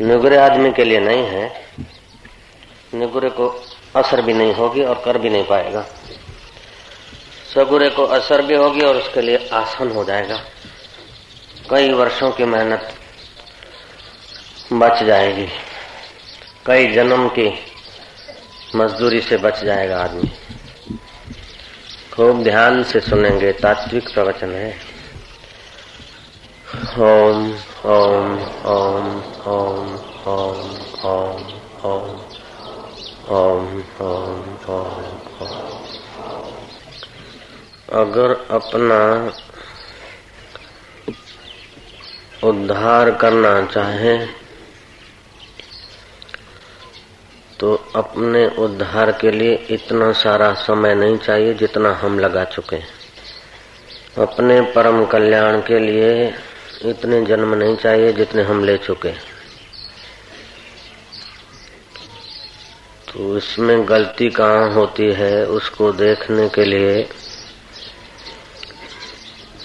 निगुरे आदमी के लिए नहीं है। निगुरे को असर भी नहीं होगी और कर भी नहीं पाएगा। सगुरे को असर भी होगी और उसके लिए आसान हो जाएगा। कई वर्षों की मेहनत बच जाएगी। कई जन्म की मजदूरी से बच जाएगा आदमी। खूब ध्यान से सुनेंगे, तात्विक प्रवचन है। ओम। अगर अपना उद्धार करना चाहे तो अपने उद्धार के लिए इतना सारा समय नहीं चाहिए जितना हम लगा चुके अपने परम कल्याण के लिए इतने जन्म नहीं चाहिए जितने हम ले चुके तो इसमें गलती कहाँ होती है, उसको देखने के लिए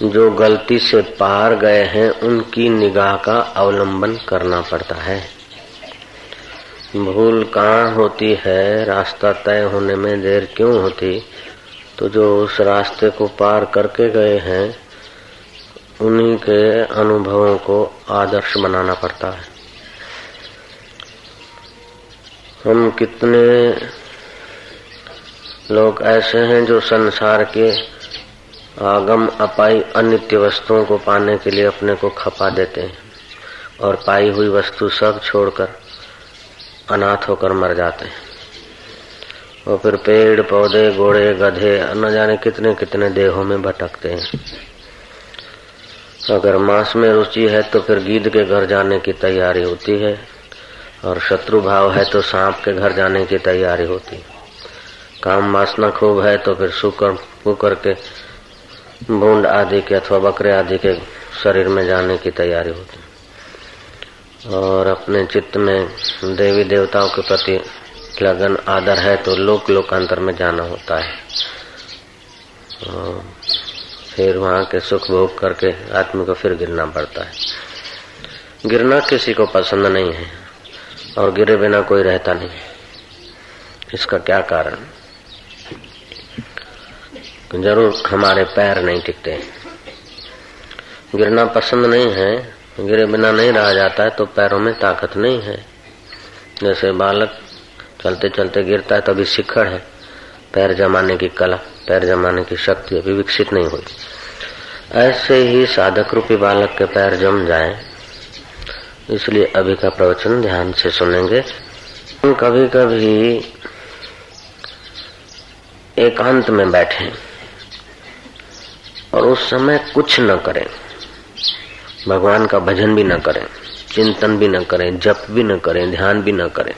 जो गलती से पार गए हैं, उनकी निगाह का अवलंबन करना पड़ता है। भूल कहाँ होती है, रास्ता तय होने में देर क्यों होती? तो जो उस रास्ते को पार करके गए हैं उन्हीं के अनुभवों को आदर्श बनाना पड़ता है। हम कितने लोग ऐसे हैं जो संसार के आगम, अपाई, अनित्य वस्तुओं को पाने के लिए अपने को खपा देते हैं और पाई हुई वस्तु सब छोड़कर अनाथ होकर मर जाते हैं। और फिर पेड़, पौधे, घोड़े, गधे, न जाने कितने कितने देहों में भटकते हैं। अगर मांस में रुचि है तो फिर गीद के घर जाने की तैयारी होती है। और शत्रु भाव है तो सांप के घर जाने की तैयारी होती है। काम वासना खूब है तो फिर सुकर कुकर के भूड आदि के अथवा बकरे आदि के शरीर में जाने की तैयारी होती है। और अपने चित्त में देवी देवताओं के प्रति लगन, आदर है तो लोक लोकांतर में जाना होता है। फिर वहाँ के सुख भोग करके आत्मा को फिर गिरना पड़ता है। गिरना किसी को पसंद नहीं है और गिरे बिना कोई रहता नहीं इसका क्या कारण? ज़रूर हमारे पैर नहीं टिकते गिरना पसंद नहीं है, गिरे बिना नहीं रहा जाता है तो पैरों में ताकत नहीं है। जैसे बालक चलते चलते गिरता है, तभी शिखर है, पैर जमाने की कला। पैर जमाने की शक्ति अभी विकसित नहीं हुई। ऐसे ही साधक रूपी बालक के पैर जम जाए, इसलिए अभी का प्रवचन ध्यान से सुनेंगे। कभी कभी एकांत में बैठे और उस समय कुछ न करें। भगवान का भजन भी न करें, चिंतन भी न करें, जप भी न करें, ध्यान भी न करें,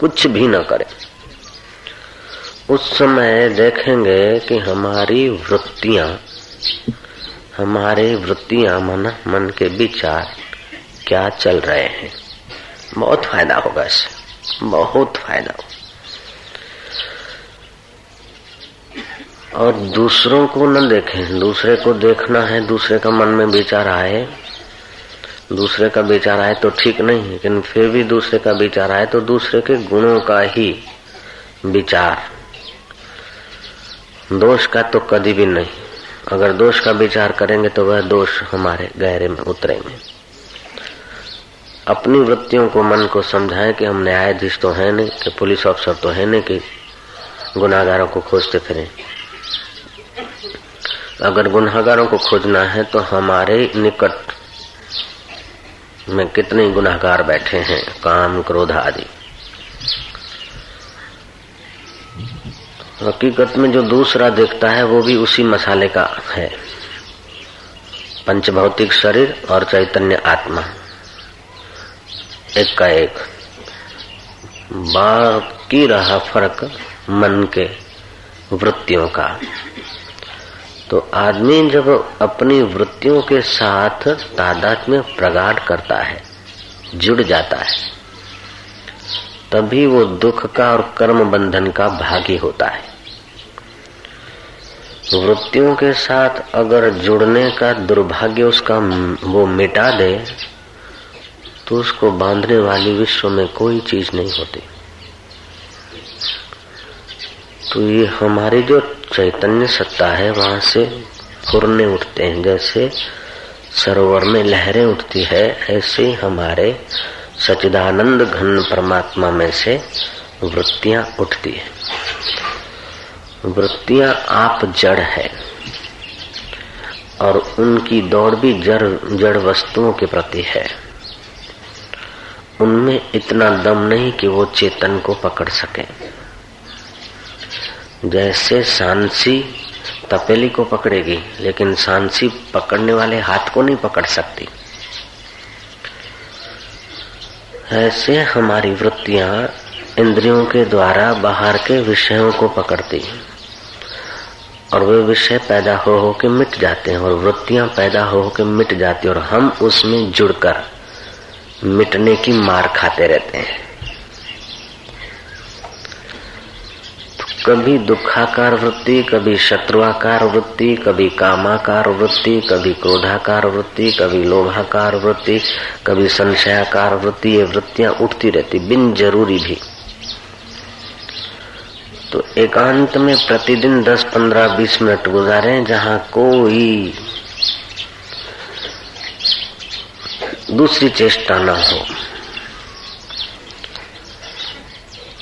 कुछ भी न करें। उस समय देखेंगे कि हमारी वृत्तियाँ, हमारे वृत्तियाँ मन मन के विचार क्या चल रहे हैं। बहुत फ़ायदा होगा इससे, बहुत फ़ायदा होगा। और दूसरों को न देखें, दूसरे को देखना है, दूसरे का मन में विचार आए, दूसरे का विचार आए तो ठीक नहीं, लेकिन फिर भी दूसरे का विचार आए तो दूसरे के गुणों का ही विचार दोष का तो कभी भी नहीं। अगर दोष का विचार करेंगे तो वह दोष हमारे गहरे में उतरेंगे। अपनी वृत्तियों को मन को समझाएँ कि हम न्यायाधीश तो है नहीं, कि पुलिस अफसर तो है नहीं, कि गुनाहगारों को खोजते फिरें। अगर गुनाहगारों को खोजना है तो हमारे निकट में कितने गुनाहगार बैठे हैं, काम, क्रोध आदि। हकीकत में जो दूसरा देखता है, वो भी उसी मसाले का है। पंचभौतिक शरीर और चैतन्य आत्मा। एक का एक। बाकी रहा फ़र्क मन के वृत्तियों का। तो आदमी जब अपनी वृत्तियों के साथ तादाद में प्रगाढ़ करता है, जुड़ जाता है। तभी वो दुख का और कर्म बंधन का भागी होता है। वृत्तियों के साथ अगर जुड़ने का दुर्भाग्य उसका वो मिटा दे तो उसको बांधने वाली विश्व में कोई चीज़ नहीं होती। तो ये हमारी जो चैतन्य सत्ता है, वहाँ से फुरने उठते हैं। जैसे सरोवर में लहरें उठती है, ऐसे ही हमारे सचिदानंद घन परमात्मा में से वृत्तियाँ उठती है। वृत्तियाँ आप जड़ है और उनकी दौड़ भी जड़ जड़ वस्तुओं के प्रति है। उनमें इतना दम नहीं कि वो चेतन को पकड़ सके। जैसे सांसी तपेली को पकड़ेगी, लेकिन सांसी पकड़ने वाले हाथ को नहीं पकड़ सकती। ऐसे हमारी वृत्तियाँ इंद्रियों के द्वारा बाहर के विषयों को पकड़ती हैं। और वे विषय पैदा हो हो के मिट जाते हैं, और वृत्तियाँ पैदा हो हो के मिट जाती हैं, और हम उसमें जुड़कर मिटने की मार खाते रहते हैं। कभी दुखाकार वृत्ति कभी शत्रुआकार वृत्ति कभी कामाकार वृत्ति कभी क्रोधाकार वृत्ति कभी लोभाकार वृत्ति कभी संशयाकार वृत्ति ये वृत्तियाँ उठती रहती बिन ज़रूरी भी। तो एकांत में प्रतिदिन 10, 15, 20 मिनट गुजारे जहाँ कोई दूसरी चेष्टा ना हो।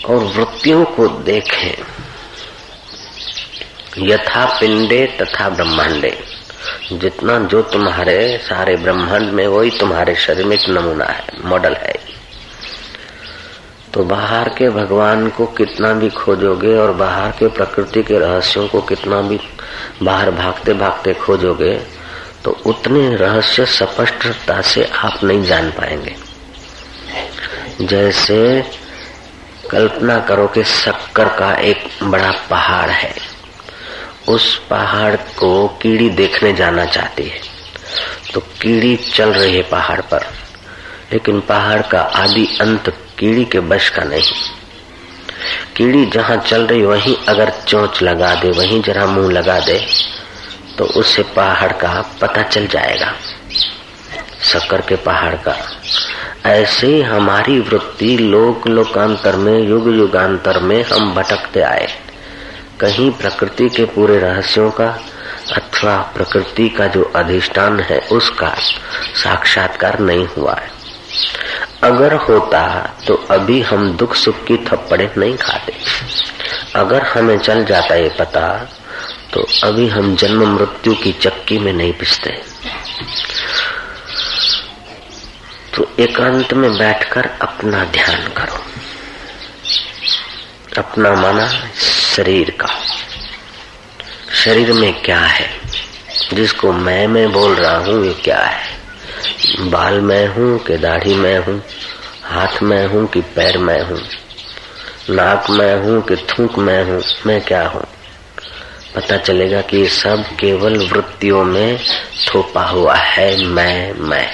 और वृत्तियों को देखें। यथा पिंडे तथा ब्रह्मांडे। जितना जो तुम्हारे सारे ब्रह्मांड में, वही तुम्हारे शरीर में एक नमूना है मॉडल है तो बाहर के भगवान को कितना भी खोजोगे और बाहर के प्रकृति के रहस्यों को कितना भी बाहर भागते भागते खोजोगे तो उतने रहस्य स्पष्टता से आप नहीं जान पाएँगे। जैसे कल्पना करो कि शक्कर का एक बड़ा पहाड़ है। उस पहाड़ को कीड़ी देखने जाना चाहती है। तो कीड़ी चल रही है पहाड़ पर, लेकिन पहाड़ का आदि अंत कीड़ी के बश का नहीं। कीड़ी जहाँ चल रही, वहीं अगर चोंच लगा दे, वहीं जरा मुँह लगा दे तो उससे पहाड़ का पता चल जाएगा। शक्कर के पहाड़ का। ऐसे हमारी वृत्ति लोक लोकांतर में युग युगांतर में हम भटकते आए। कहीं प्रकृति के पूरे रहस्यों का अथवा प्रकृति का जो अधिष्ठान है, उसका साक्षात्कार नहीं हुआ है। अगर होता तो अभी हम दुख सुख की थप्पड़े नहीं खाते। अगर हमें चल जाता ये पता तो अभी हम जन्म मृत्यु की चक्की में नहीं पिसते। तो एकांत में बैठकर अपना ध्यान करो। अपना माना शरीर का। शरीर में क्या है? जिसको मैं मैं बोल रहा हूँ, ये क्या है? बाल मैं हूँ कि दाढ़ी मैं हूँ? हाथ मैं हूँ कि पैर मैं हूँ? नाक मैं हूँ कि थूक मैं हूँ? मैं क्या हूँ? पता चलेगा कि ये सब केवल वृत्तियों में थोपा हुआ है मैं मैं।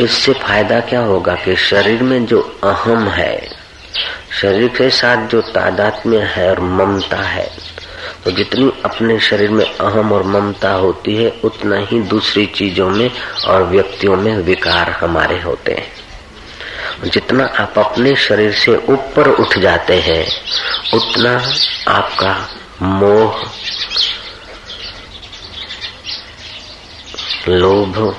इससे फ़ायदा क्या होगा कि शरीर में जो अहम है शरीर के साथ जो तादाद में है और ममता है तो जितनी अपने शरीर में अहम और ममता होती है, उतना ही दूसरी चीज़ों में और व्यक्तियों में विकार हमारे होते हैं। जितना आप अपने शरीर से ऊपर उठ जाते हैं, उतना आपका मोह, लोभ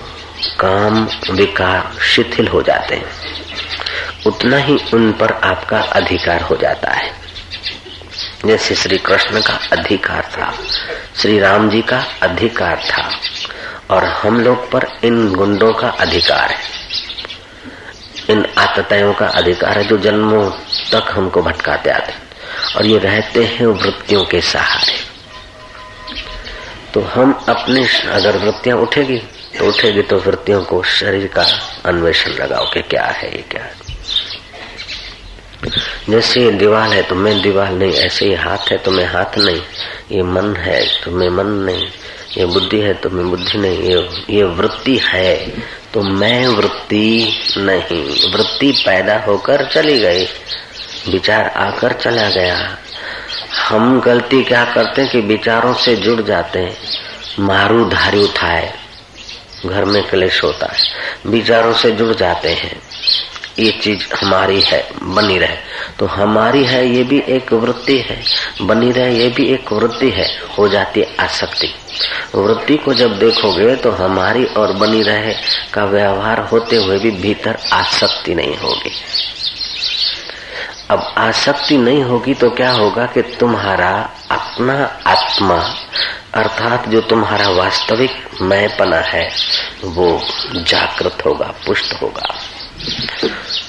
काम विकार शिथिल हो जाते हैं। उतना ही उन पर आपका अधिकार हो जाता है। जैसे श्री कृष्ण का अधिकार था श्री राम जी का अधिकार था, और हम लोग पर इन गुंडों का अधिकार है। इन आतताओं का अधिकार है जो जन्मों तक हमको भटकाते आते और ये रहते हैं वृत्तियों के सहारे। तो हम अपने अगर वृत्तियाँ उठेगी तो उठेगी तो वृत्तियों को शरीर का अन्वेषण लगाओ कि क्या है, ये क्या है। जैसे ये दीवार है तो मैं दीवार नहीं, ऐसे ये हाथ है तो मैं हाथ नहीं। ये मन है तो मैं मन नहीं। ये बुद्धि है तो मैं बुद्धि नहीं। ये ये वृत्ति है तो मैं वृत्ति नहीं। वृत्ति पैदा होकर चली गई। विचार आकर चला गया। हम गलती क्या करते हैं कि विचारों से जुड़ जाते हैं। मारू धारी उठाए। घर में क्लेश होता है। विचारों से जुड़ जाते हैं। ये चीज़ हमारी है, बनी रहे। तो हमारी है, ये भी एक वृत्ति है। बनी रहे, ये भी एक वृत्ति है। हो जाती है आसक्ति। वृत्ति को जब देखोगे तो हमारी और बनी रहे का व्यवहार होते हुए भी भीतर आसक्ति नहीं होगी। अब आसक्ति नहीं होगी तो क्या होगा कि तुम्हारा अपना आत्मा अर्थात जो तुम्हारा वास्तविक मैपना है, वो जागृत होगा, पुष्ट होगा।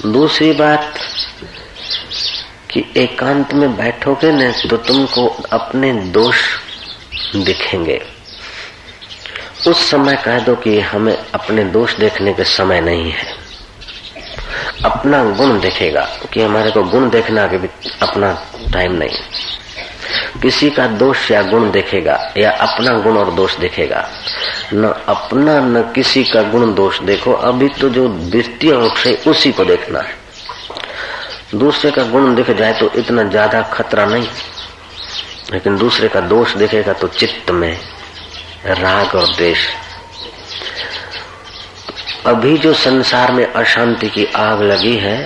दूसरी बात कि एकांत में बैठोगे न तो तुमको अपने दोष दिखेंगे। उस समय कह दो कि हमें अपने दोष देखने के समय नहीं है। अपना गुण देखेगा, कि हमारे को गुण देखना के भी अपना टाइम नहीं। किसी का दोष या गुण देखेगा, या अपना गुण और दोष देखेगा। न अपना, न किसी का गुण दोष देखो, अभी तो जो द्वितीय अंश है, उसी को देखना है। दूसरे का गुण दिख जाए तो इतना ज़्यादा खतरा नहीं। लेकिन दूसरे का दोष देखेगा तो चित्त में राग और द्वेष। अभी जो संसार में अशांति की आग लगी है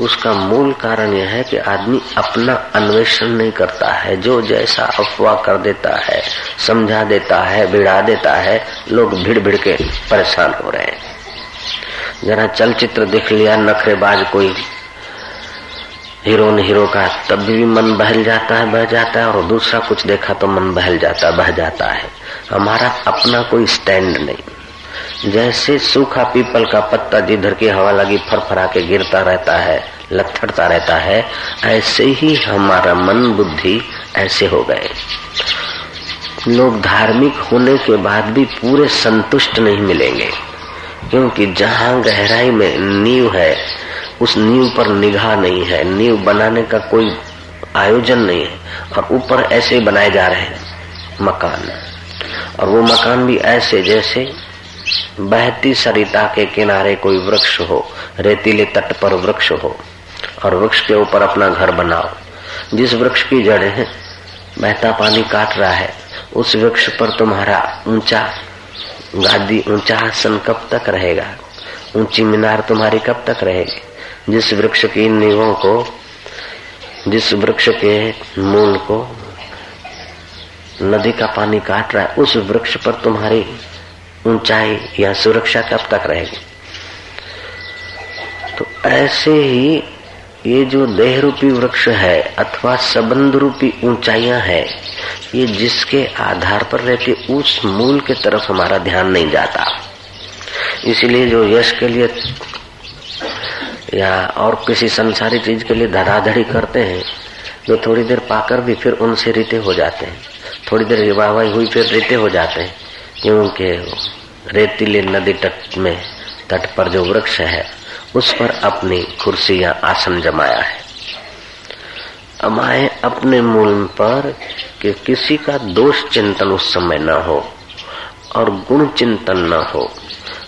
उसका मूल कारण यह है कि आदमी अपना अन्वेषण नहीं करता है। जो जैसा अफवाह कर देता है, समझा देता है बिड़ा देता है, लोग भिड़ भिड़ के परेशान हो रहे हैं। जरा चलचित्र देख लिया, नखरेबाज कोई। हीरोन हीरो का तब भी मन बहल जाता है, बह जाता है, और दूसरा कुछ देखा तो मन बहल जाता बह जाता है। हमारा अपना कोई स्टैंड नहीं। जैसे सूखा पीपल का पत्ता जिधर की हवा लगी फरफरा के गिरता रहता है, लथड़ता रहता है, ऐसे ही हमारा मन बुद्धि ऐसे हो गए। लोग धार्मिक होने के बाद भी पूरे संतुष्ट नहीं मिलेंगे, क्योंकि जहाँ गहराई में नींव है, उस नींव पर निगाह नहीं है। नींव बनाने का कोई आयोजन नहीं है, और ऊपर ऐसे बनाए जा रहे हैं मकान। और वो मकान भी ऐसे जैसे बहती सरिता के किनारे कोई वृक्ष हो, रेतीले तट पर वृक्ष हो, और वृक्ष के ऊपर अपना घर बनाओ। जिस वृक्ष की जड़ें बहता पानी काट रहा है, उस वृक्ष पर तुम्हारा ऊँचा गादी, ऊँचा आसन कब तक रहेगा? ऊँची मीनार तुम्हारी कब तक रहेगी? जिस वृक्ष की नीवों को, जिस वृक्ष के मूल को नदी का पानी काट रहा है, उस वृक्ष पर तुम्हारी ऊंचाई या सुरक्षा कब तक रहेगी? तो ऐसे ही ये जो देह रूपी वृक्ष है अथवा संबंध रूपी ऊंचाइयाँ है, ये जिसके आधार पर रहती, उस मूल के तरफ़ हमारा ध्यान नहीं जाता। इसलिए जो यश के लिए या और किसी संसारी चीज़ के लिए धड़ाधड़ी करते हैं, जो थोड़ी देर पाकर भी फिर उनसे रीते हो जाते हैं, थोड़ी देर वाहवाही हुई फिर रीते हो जाते हैं क्योंकि रेतीले नदी तट में, तट पर जो वृक्ष है, उस पर अपनी कुर्सी या आसन जमाया है। अमाए अपने मूल पर कि किसी का दोष चिंतन उस समय न हो और गुण चिंतन न हो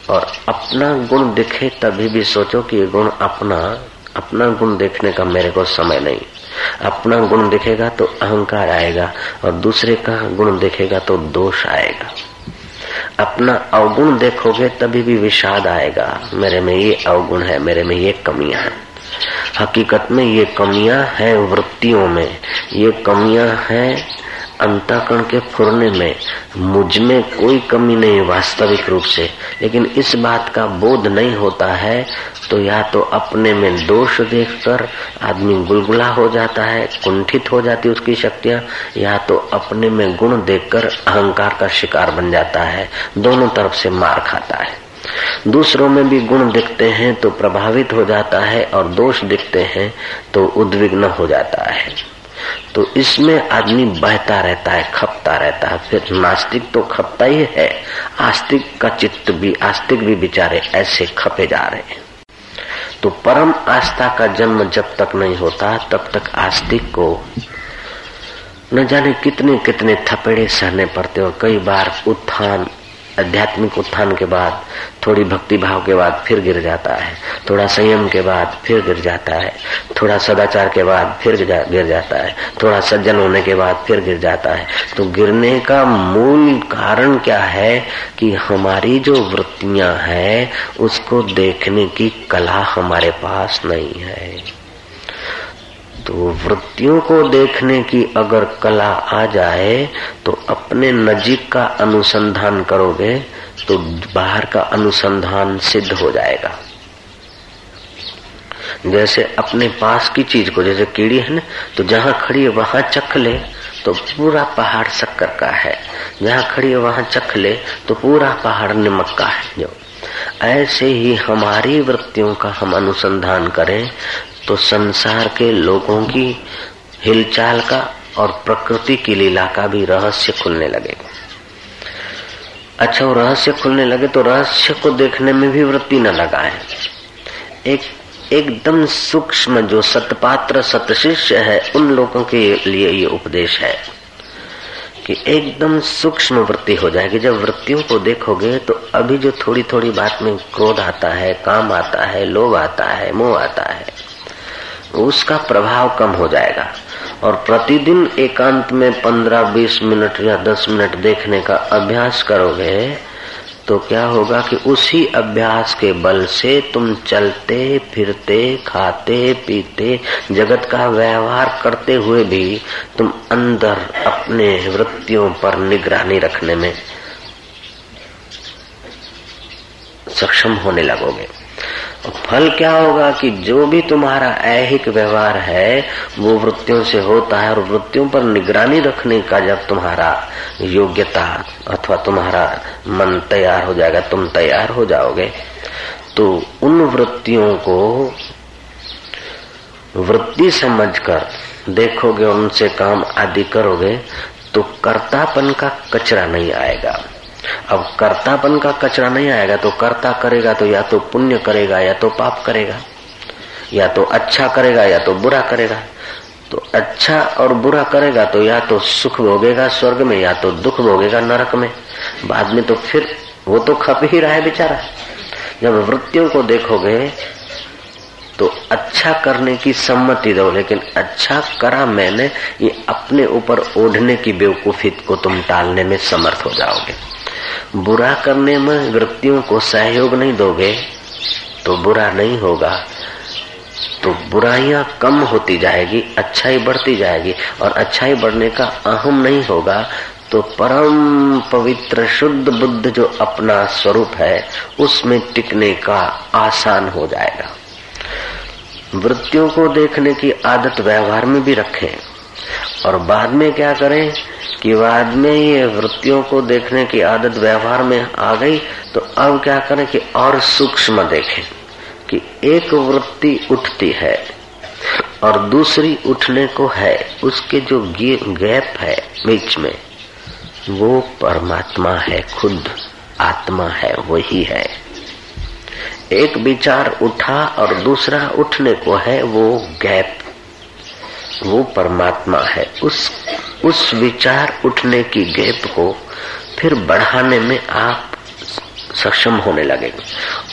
और अपना गुण दिखे तभी भी सोचो कि ये गुण अपना अपना गुण देखने का मेरे को समय नहीं। अपना गुण दिखेगा तो अहंकार आएगा और दूसरे का गुण दिखेगा तो दोष आएगा। अपना अवगुण देखोगे तभी भी विषाद आएगा। मेरे में ये अवगुण है, मेरे में ये कमियाँ हैं। हकीकत में ये कमियाँ हैं वृत्तियों में। ये कमियाँ हैं अंताकरण के फुरने में। मुझमें कोई कमी नहीं वास्तविक रूप से। लेकिन इस बात का बोध नहीं होता है तो या तो अपने में दोष देखकर आदमी गुलगुला हो जाता है, कुंठित हो जाती उसकी शक्तियाँ, या तो अपने में गुण देखकर अहंकार का शिकार बन जाता है, दोनों तरफ़ से मार खाता है। दूसरों में भी गुण दिखते हैं तो प्रभावित हो जाता है और दोष दिखते हैं तो उद्विग्न हो जाता है। तो इसमें आदमी बहता रहता है, खपता रहता है, फिर नास्तिक तो खपता ही है, आस्तिक का चित्त भी, आस्तिक भी बेचारे ऐसे खपे जा रहे हैं। तो परम आस्था का जन्म जब तक नहीं होता, तब तक आस्तिक को न जाने कितने कितने थपेड़े सहने पड़ते और कई बार उत्थान आध्यात्मिक उत्थान के बाद, थोड़ी भक्ति भाव के बाद फिर गिर जाता है। थोड़ा संयम के बाद फिर गिर जाता है। थोड़ा सदाचार के बाद फिर गिर जाता है। थोड़ा सज्जन होने के बाद फिर गिर जाता है। तो गिरने का मूल कारण क्या है कि हमारी जो वृत्तियाँ हैं, उसको देखने की कला हमारे पास नहीं है। तो वृत्तियों को देखने की अगर कला आ जाए तो अपने नजीक का अनुसंधान करोगे तो बाहर का अनुसंधान सिद्ध हो जाएगा। जैसे अपने पास की चीज़ को, जैसे कीड़ी है ना तो जहाँ खड़ी है वहाँ चख ले तो पूरा पहाड़ शक्कर का है। जहाँ खड़ी है वहाँ चख ले तो पूरा पहाड़ नमक का है। जो ऐसे ही हमारी वृत्तियों का हम अनुसंधान करें तो संसार के लोगों की हिलचाल का और प्रकृति की लीला का भी रहस्य खुलने लगेगा। अच्छा वो रहस्य खुलने लगे तो रहस्य को देखने में भी वृत्ति न लगाए। एक, एकदम सूक्ष्म जो सतपात्र, सतशिष्य है, उन लोगों के लिए ये उपदेश है कि एकदम सूक्ष्म वृत्ति हो जाएगी। जब वृत्तियों को देखोगे तो अभी जो थोड़ी थोड़ी बात में क्रोध आता है, काम आता है, लोभ आता है, मोह आता है उसका प्रभाव कम हो जाएगा। और प्रतिदिन एकांत में पंद्रह, बीस मिनट या दस मिनट देखने का अभ्यास करोगे तो क्या होगा कि उसी अभ्यास के बल से तुम चलते, फिरते, खाते, पीते, जगत का व्यवहार करते हुए भी तुम अंदर अपने वृत्तियों पर निगरानी रखने में सक्षम होने लगोगे। फल क्या होगा कि जो भी तुम्हारा ऐहिक व्यवहार है, वो वृत्तियों से होता है और वृत्तियों पर निगरानी रखने का जब तुम्हारा योग्यता अथवा तुम्हारा मन तैयार हो जाएगा, तुम तैयार हो जाओगे तो उन वृत्तियों को वृत्ति समझकर देखोगे, उनसे काम आदि करोगे तो कर्तापन का कचरा नहीं आएगा। अब कर्तापन का कचरा नहीं आएगा तो कर्ता करेगा तो या तो पुण्य करेगा या तो पाप करेगा, या तो अच्छा करेगा या तो बुरा करेगा। तो अच्छा और बुरा करेगा तो या तो सुख भोगेगा स्वर्ग में, या तो दुख भोगेगा नरक में। बाद में तो फिर वो तो खप ही रहा है बेचारा। जब वृत्तियों को देखोगे तो अच्छा करने की सम्मति दो, लेकिन अच्छा करा मैंने, ये अपने ऊपर ओढ़ने की बेवकूफ़ी को तुम टालने में समर्थ हो जाओगे। बुरा करने में वृत्तियों को सहयोग नहीं दोगे तो बुरा नहीं होगा। तो बुराइयाँ कम होती जाएगी, अच्छाई बढ़ती जाएगी, और अच्छाई बढ़ने का अहम नहीं होगा। तो परम पवित्र शुद्ध बुद्ध जो अपना स्वरूप है, उसमें टिकने का आसान हो जाएगा। वृत्तियों को देखने की आदत व्यवहार में भी रखें। और बाद में क्या करें? कि बाद में ये वृत्तियों को देखने की आदत व्यवहार में आ गई तो अब क्या करें कि और सूक्ष्म देखें कि एक वृत्ति उठती है और दूसरी उठने को है। उसके जो गैप है बीच में, वो परमात्मा है, खुद आत्मा है, वही है। एक विचार उठा और दूसरा उठने को है, वो गैप वो परमात्मा है। उस उस विचार उठने की गैप को फिर बढ़ाने में आप सक्षम होने लगेंगे।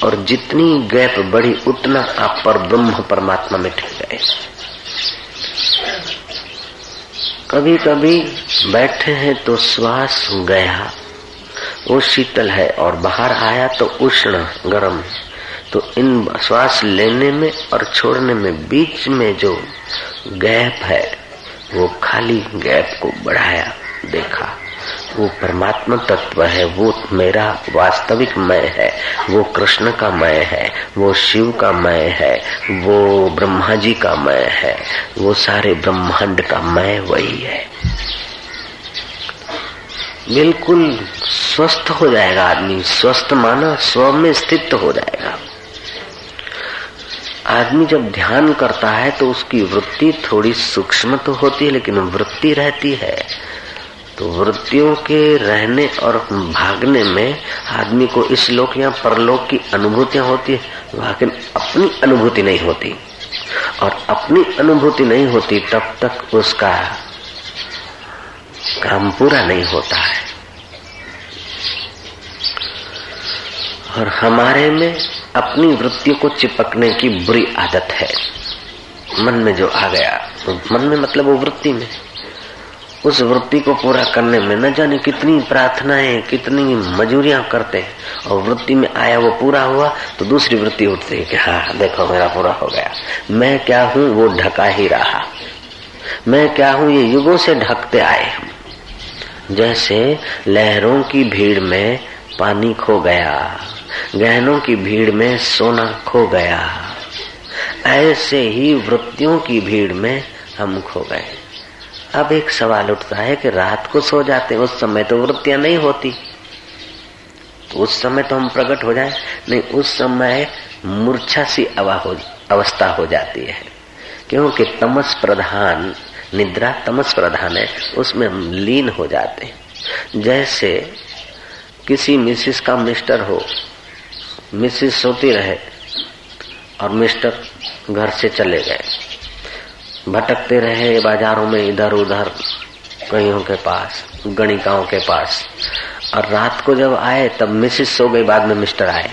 और जितनी गैप बढ़ी, उतना आप पर ब्रह्म परमात्मा में ठिक गए। कभी कभी बैठे हैं तो श्वास गया, वो शीतल है और बाहर आया तो उष्ण, गर्म। तो इन श्वास लेने में और छोड़ने में बीच में जो गैप है। वो खाली गैप को बढ़ाया, देखा। वो परमात्मा तत्व है, वो मेरा वास्तविक मय है। वो कृष्ण का मय है, वो शिव का मय है, वो ब्रह्मा जी का मय है, वो सारे ब्रह्मांड का मय वही है। बिल्कुल स्वस्थ हो जाएगा आदमी, स्वस्थ माना स्व में स्थित हो जाएगा। आदमी जब ध्यान करता है तो उसकी वृत्ति थोड़ी सूक्ष्म तो होती है, लेकिन वृत्ति रहती है। तो वृत्तियों के रहने और भागने में आदमी को इस लोक या परलोक की अनुभूतियाँ होती है, लेकिन अपनी अनुभूति नहीं होती। और अपनी अनुभूति नहीं होती, तब तक उसका काम पूरा नहीं होता है। और हमारे में अपनी वृत्ति को चिपकने की बुरी आदत है। मन में जो आ गया, मन में मतलब वो वृत्ति में। उस वृत्ति को पूरा करने में न जाने कितनी प्रार्थनाएँ, कितनी मजूरियाँ करते हैं। और वृत्ति में आया, वो पूरा हुआ तो दूसरी वृत्ति उठती है कि हाँ देखो मेरा पूरा हो गया। मैं क्या हूँ, वो ढका ही रहा। मैं क्या हूँ, ये युगों से ढकते आए हम। जैसे लहरों की भीड़ में पानी खो गया गहनों की भीड़ में सोना खो गया। ऐसे ही वृत्तियों की भीड़ में हम खो गए। अब एक सवाल उठता है कि रात को सो जाते उस समय तो वृत्तियाँ नहीं होती। तो उस समय तो हम प्रकट हो जाए, नहीं, उस समय मूर्छा सी अवस्था हो जाती है। क्योंकि तमस प्रधान, निद्रा तमस प्रधान है, उसमें हम लीन हो जाते हैं। जैसे किसी मिसिस का मिस्टर हो मिसिस सोती रहे और मिस्टर घर से चले गए। भटकते रहे बाजारों में इधर उधर, कईयों के पास, गणिकाओं के पास। और रात को जब आए, तब मिसिस सो गई, बाद में मिस्टर आए।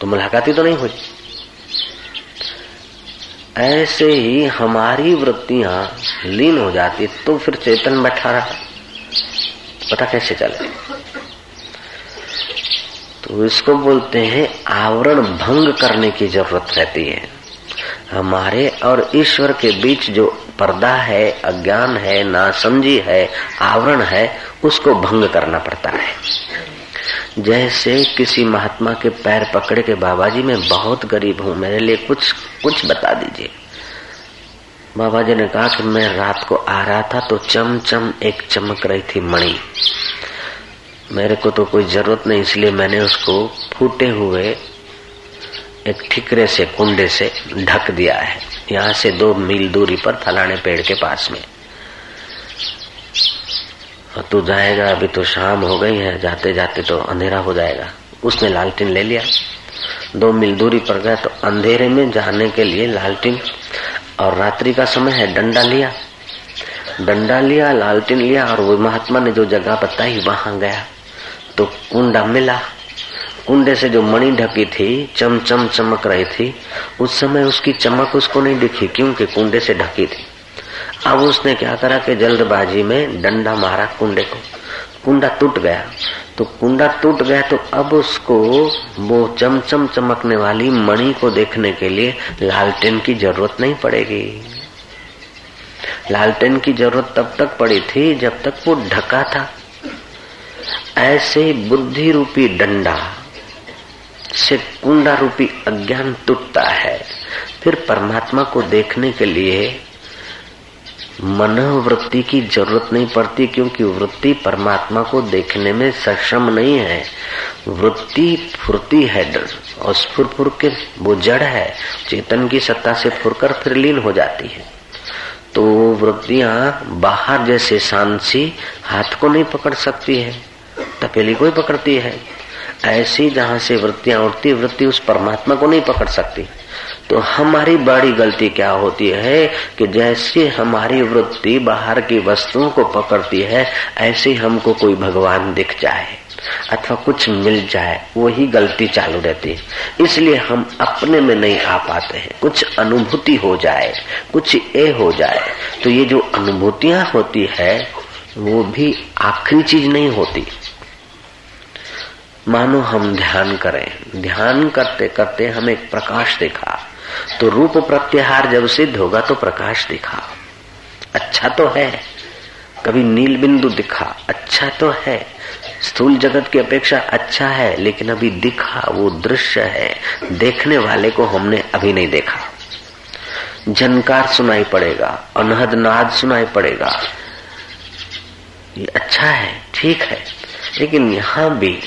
तो मुलाकाती तो नहीं हुई। ऐसे ही हमारी वृत्तियाँ लीन हो जाती तो फिर चेतन बैठा रहा। पता कैसे चले? तो इसको बोलते हैं आवरण भंग करने की ज़रूरत रहती है। हमारे और ईश्वर के बीच जो पर्दा है, अज्ञान है, नासमझी है, आवरण है, उसको भंग करना पड़ता है। जैसे किसी महात्मा के पैर पकड़े के बाबा जी मैं बहुत गरीब हूँ, मेरे लिए कुछ कुछ बता दीजिए। बाबा जी ने कहा कि मैं रात को आ रहा था तो चम चम एक चमक रही थी मणि। मेरे को तो कोई ज़रूरत नहीं, इसलिए मैंने उसको फूटे हुए एक ठिकरे से, कुंडे से ढक दिया है। यहाँ से दो मील दूरी पर फलाने पेड़ के पास में। और तू जाएगा, अभी तो शाम हो गई है जाते जाते तो अंधेरा हो जाएगा। उसने लालटीन ले लिया। दो मील दूरी पर गया तो अंधेरे में जाने के लिए लालटीन और रात्रि का समय है, डंडा लिया। डंडा लिया, लालटीन लिया और वो महात्मा ने जो जगह बताई, वहाँ गया। तो कुंडा मिला। कुंडे से जो मणि ढकी थी, चमचम चमक रही थी, उस समय उसकी चमक उसको नहीं दिखी, क्योंकि कुंडे से ढकी थी। अब उसने क्या करा कि जल्दबाजी में डंडा मारा कुंडे को। कुंडा टूट गया। तो कुंडा टूट गया तो अब उसको वो चमचम चमकने वाली मणि को देखने के लिए लालटेन की ज़रूरत नहीं पड़ेगी। लालटेन की ज़रूरत तब तक पड़ी थी जब तक वो ढका था। ऐसे बुद्धि रूपी डंडा से कुंडा रूपी अज्ञान टूटता है। फिर परमात्मा को देखने के लिए मनोवृत्ति की ज़रूरत नहीं पड़ती, क्योंकि वृत्ति परमात्मा को देखने में सक्षम नहीं है। वृत्ति फुर्ती है और स्फुर फुर के वो जड़ है, चेतन की सत्ता से फुरकर फिर लीन हो जाती है। तो वृत्तियाँ बाहर जैसे सांसी हाथ को नहीं पकड़ सकती है। तपेली को ही पकड़ती है। ऐसी जहाँ से वृत्तियाँ उठती, वृत्ति उस परमात्मा को नहीं पकड़ सकती। तो हमारी बड़ी गलती क्या होती है कि जैसे हमारी वृत्ति बाहर की वस्तुओं को पकड़ती है, ऐसे हमको कोई भगवान दिख जाए अथवा कुछ मिल जाए, वही गलती चालू रहती। है इसलिए हम अपने में नहीं आ पाते हैं। कुछ अनुभूति हो जाए, कुछ ए हो जाए तो ये जो अनुभूतियाँ होती है वो भी आखिरी चीज़ नहीं होती। मानो हम ध्यान करें। ध्यान करते करते हम एक प्रकाश देखा। तो रूप प्रत्याहार जब सिद्ध होगा तो प्रकाश दिखा। अच्छा तो है। कभी नील बिंदु दिखा। अच्छा तो है। स्थूल जगत की अपेक्षा अच्छा है, लेकिन अभी दिखा, वो दृश्य है। देखने वाले को हमने अभी नहीं देखा। झनकार सुनाई पड़ेगा, अनहद नाद सुनाई पड़ेगा। ये अच्छा है, ठीक है, लेकिन यहाँ भी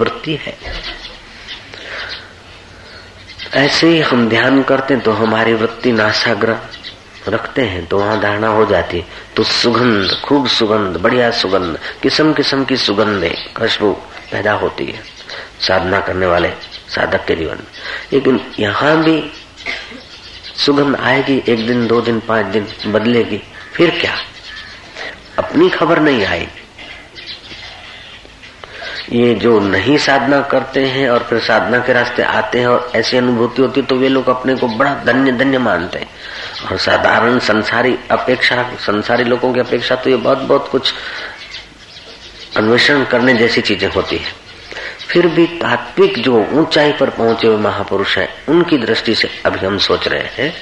वृत्ति है। ऐसे ही हम ध्यान करते तो हमारी वृत्ति नासाग्रह रखते हैं तो वहाँ धारणा हो जाती है। तो सुगंध, खूब सुगंध, बढ़िया सुगंध, किस्म किस्म की सुगंधें, खुशबू पैदा होती है, साधना करने वाले साधक के जीवन लेकिन यहाँ भी सुगंध आएगी, एक दिन, दो दिन, पाँच दिन, बदलेगी, फिर क्या? अपनी खबर नहीं आएगी। ये जो नहीं साधना करते हैं और फिर साधना के रास्ते आते हैं और ऐसी अनुभूति होती तो वे लोग अपने को बड़ा धन्य धन्य मानते हैं। और साधारण संसारी अपेक्षा, संसारी लोगों की अपेक्षा तो ये बहुत बहुत कुछ अन्वेषण करने जैसी चीज़ें होती है। फिर भी तात्विक जो ऊंचाई पर पहुँचे हुए महापुरुष हैं, उनकी दृष्टि से अभी हम सोच रहे हैं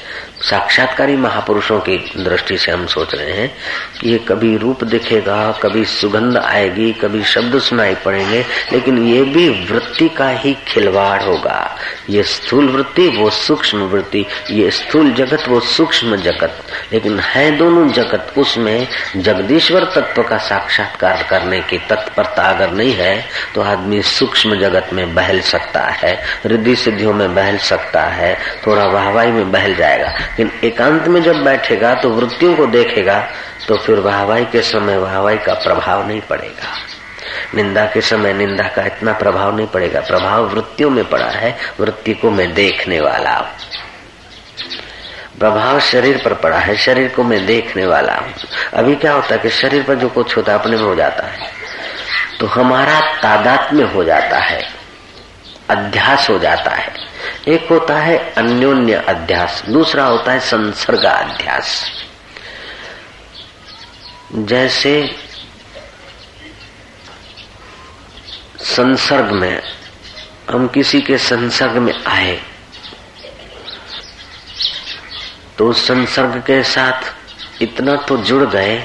साक्षात्कारी महापुरुषों की दृष्टि से हम सोच रहे हैं कि ये कभी रूप दिखेगा, कभी सुगंध आएगी, कभी शब्द सुनाई पड़ेंगे, लेकिन ये भी वृत्ति का ही खिलवाड़ होगा। ये स्थूल वृत्ति, वो सूक्ष्म वृत्ति, ये स्थूल जगत, वो सूक्ष्म जगत। लेकिन है दोनों जगत, उसमें जगदीश्वर तत्व का साक्षात्कार करने की तत्परता अगर नहीं है तो आदमी सूक्ष्म जगत में बहल सकता है रिद्धि सिद्धियों में बहल सकता है, थोड़ा वाहवाई में बहल जाएगा। लेकिन एकांत में जब बैठेगा तो वृत्तियों को देखेगा तो फिर वाहवाई के समय वाहवाई का प्रभाव नहीं पड़ेगा। निंदा के समय निंदा का इतना प्रभाव नहीं पड़ेगा। प्रभाव वृत्तियों में पड़ा है, वृत्ति को मैं देखने वाला हूँ। प्रभाव शरीर पर पड़ा है, शरीर को मैं देखने वाला हूँ। अभी क्या होता है कि शरीर पर जो कुछ होता है, अपने में हो जाता है। तो हमारा तादात में हो जाता है, अध्यास हो जाता है। एक होता है अन्योन्य अध्यास, दूसरा होता है संसर्ग अध्यास जैसे संसर्ग में, हम किसी के संसर्ग में आए तो उस संसर्ग के साथ इतना तो जुड़ गए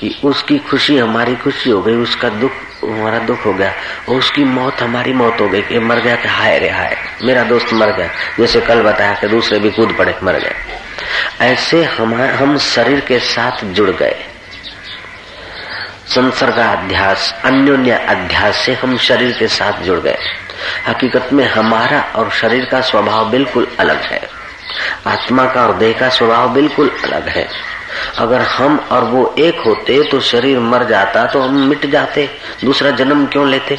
कि उसकी खुशी हमारी खुशी हो गई, उसका दुख, हमारा दुख हो गया और उसकी मौत, हमारी मौत हो गई कि मर गया कि हाय रे हाय, मेरा दोस्त मर गया। जैसे कल बताया कि दूसरे भी कूद पड़े, मर गए। ऐसे हम हम शरीर के साथ जुड़ गए। संसर्गाध्यास, अन्योन्य अध्यास से हम शरीर के साथ जुड़ गए। हकीकत में हमारा और शरीर का स्वभाव बिल्कुल अलग है। आत्मा का और देह का स्वभाव बिल्कुल अलग है। अगर हम और वो एक होते तो शरीर मर जाता तो हम मिट जाते। दूसरा जन्म क्यों लेते?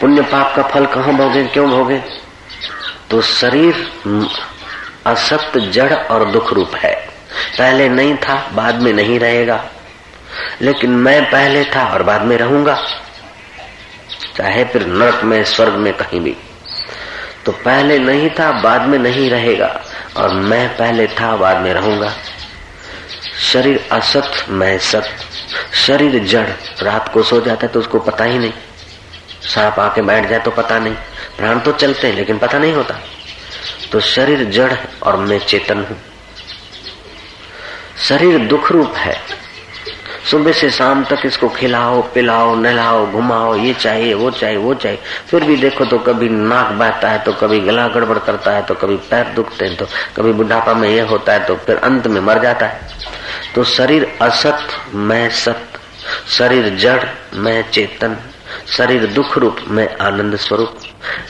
पुण्य पाप का फल कहाँ भोगे, क्यों भोगे? तो शरीर असत जड़ और दुख रूप है। पहले नहीं था, बाद में नहीं रहेगा। लेकिन मैं पहले था और बाद में रहूँगा। चाहे फिर नरक में, स्वर्ग में कहीं भी। तो पहले नहीं था, बाद में नहीं रहेगा। और मैं पहले था, बाद में रहूँगा। शरीर असत, मैं सत। शरीर जड़, रात को सो जाता है तो उसको पता ही नहीं। सांप आके बैठ जाए तो पता नहीं। प्राण तो चलते हैं, लेकिन पता नहीं होता। तो शरीर जड़ और मैं चेतन हूँ। शरीर दुख रूप है। सुबह से शाम तक इसको खिलाओ, पिलाओ, नहलाओ, घुमाओ, ये चाहिए, वो चाहिए वो चाहिए। फिर भी देखो तो कभी नाक बहता है तो कभी गला गड़बड़ करता है तो कभी पैर दुखते हैं तो कभी बुढ़ापा में ये होता है तो फिर अंत में मर जाता है। तो शरीर असत, मैं सत। शरीर जड़, मैं चेतन। शरीर दुख रूप में आनंद स्वरूप।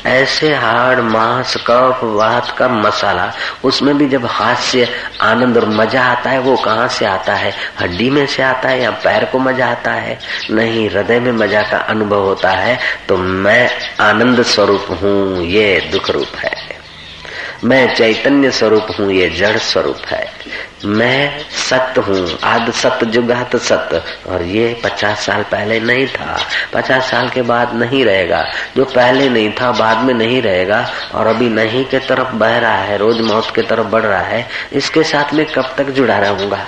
ऐसे हाड़ मांस, कफ, वात का मसाला, उसमें भी जब हास्य, आनंद और मज़ा आता है, वो कहाँ से आता है? हड्डी में से आता है या पैर को मज़ा आता है? नहीं, हृदय में मज़ा का अनुभव होता है तो मैं आनंद स्वरूप हूँ, ये दुख रूप है। मैं चैतन्य स्वरूप हूँ, ये जड़ स्वरूप है। मैं सत्य हूँ, आद सत्य, जुगात सत्य। और ये पचास साल पहले नहीं था। पचास साल के बाद नहीं रहेगा। जो पहले नहीं था, बाद में नहीं रहेगा। और अभी नहीं के तरफ़ बह रहा है, रोज मौत के तरफ़ बढ़ रहा है। इसके साथ में कब तक जुड़ा रहूँगा?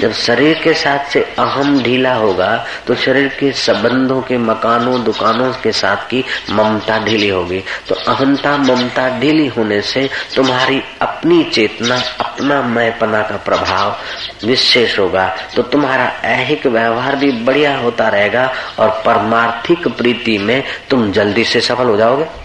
जब शरीर के साथ से अहम ढीला होगा तो शरीर के संबंधों के मकानों, दुकानों के साथ की ममता ढीली होगी। तो अहंता, ममता ढीली होने से तुम्हारी अपनी चेतना, अपना मैपना का प्रभाव विशेष होगा। तो तुम्हारा ऐहिक व्यवहार भी बढ़िया होता रहेगा और परमार्थिक प्रीति में तुम जल्दी से सफल हो जाओगे।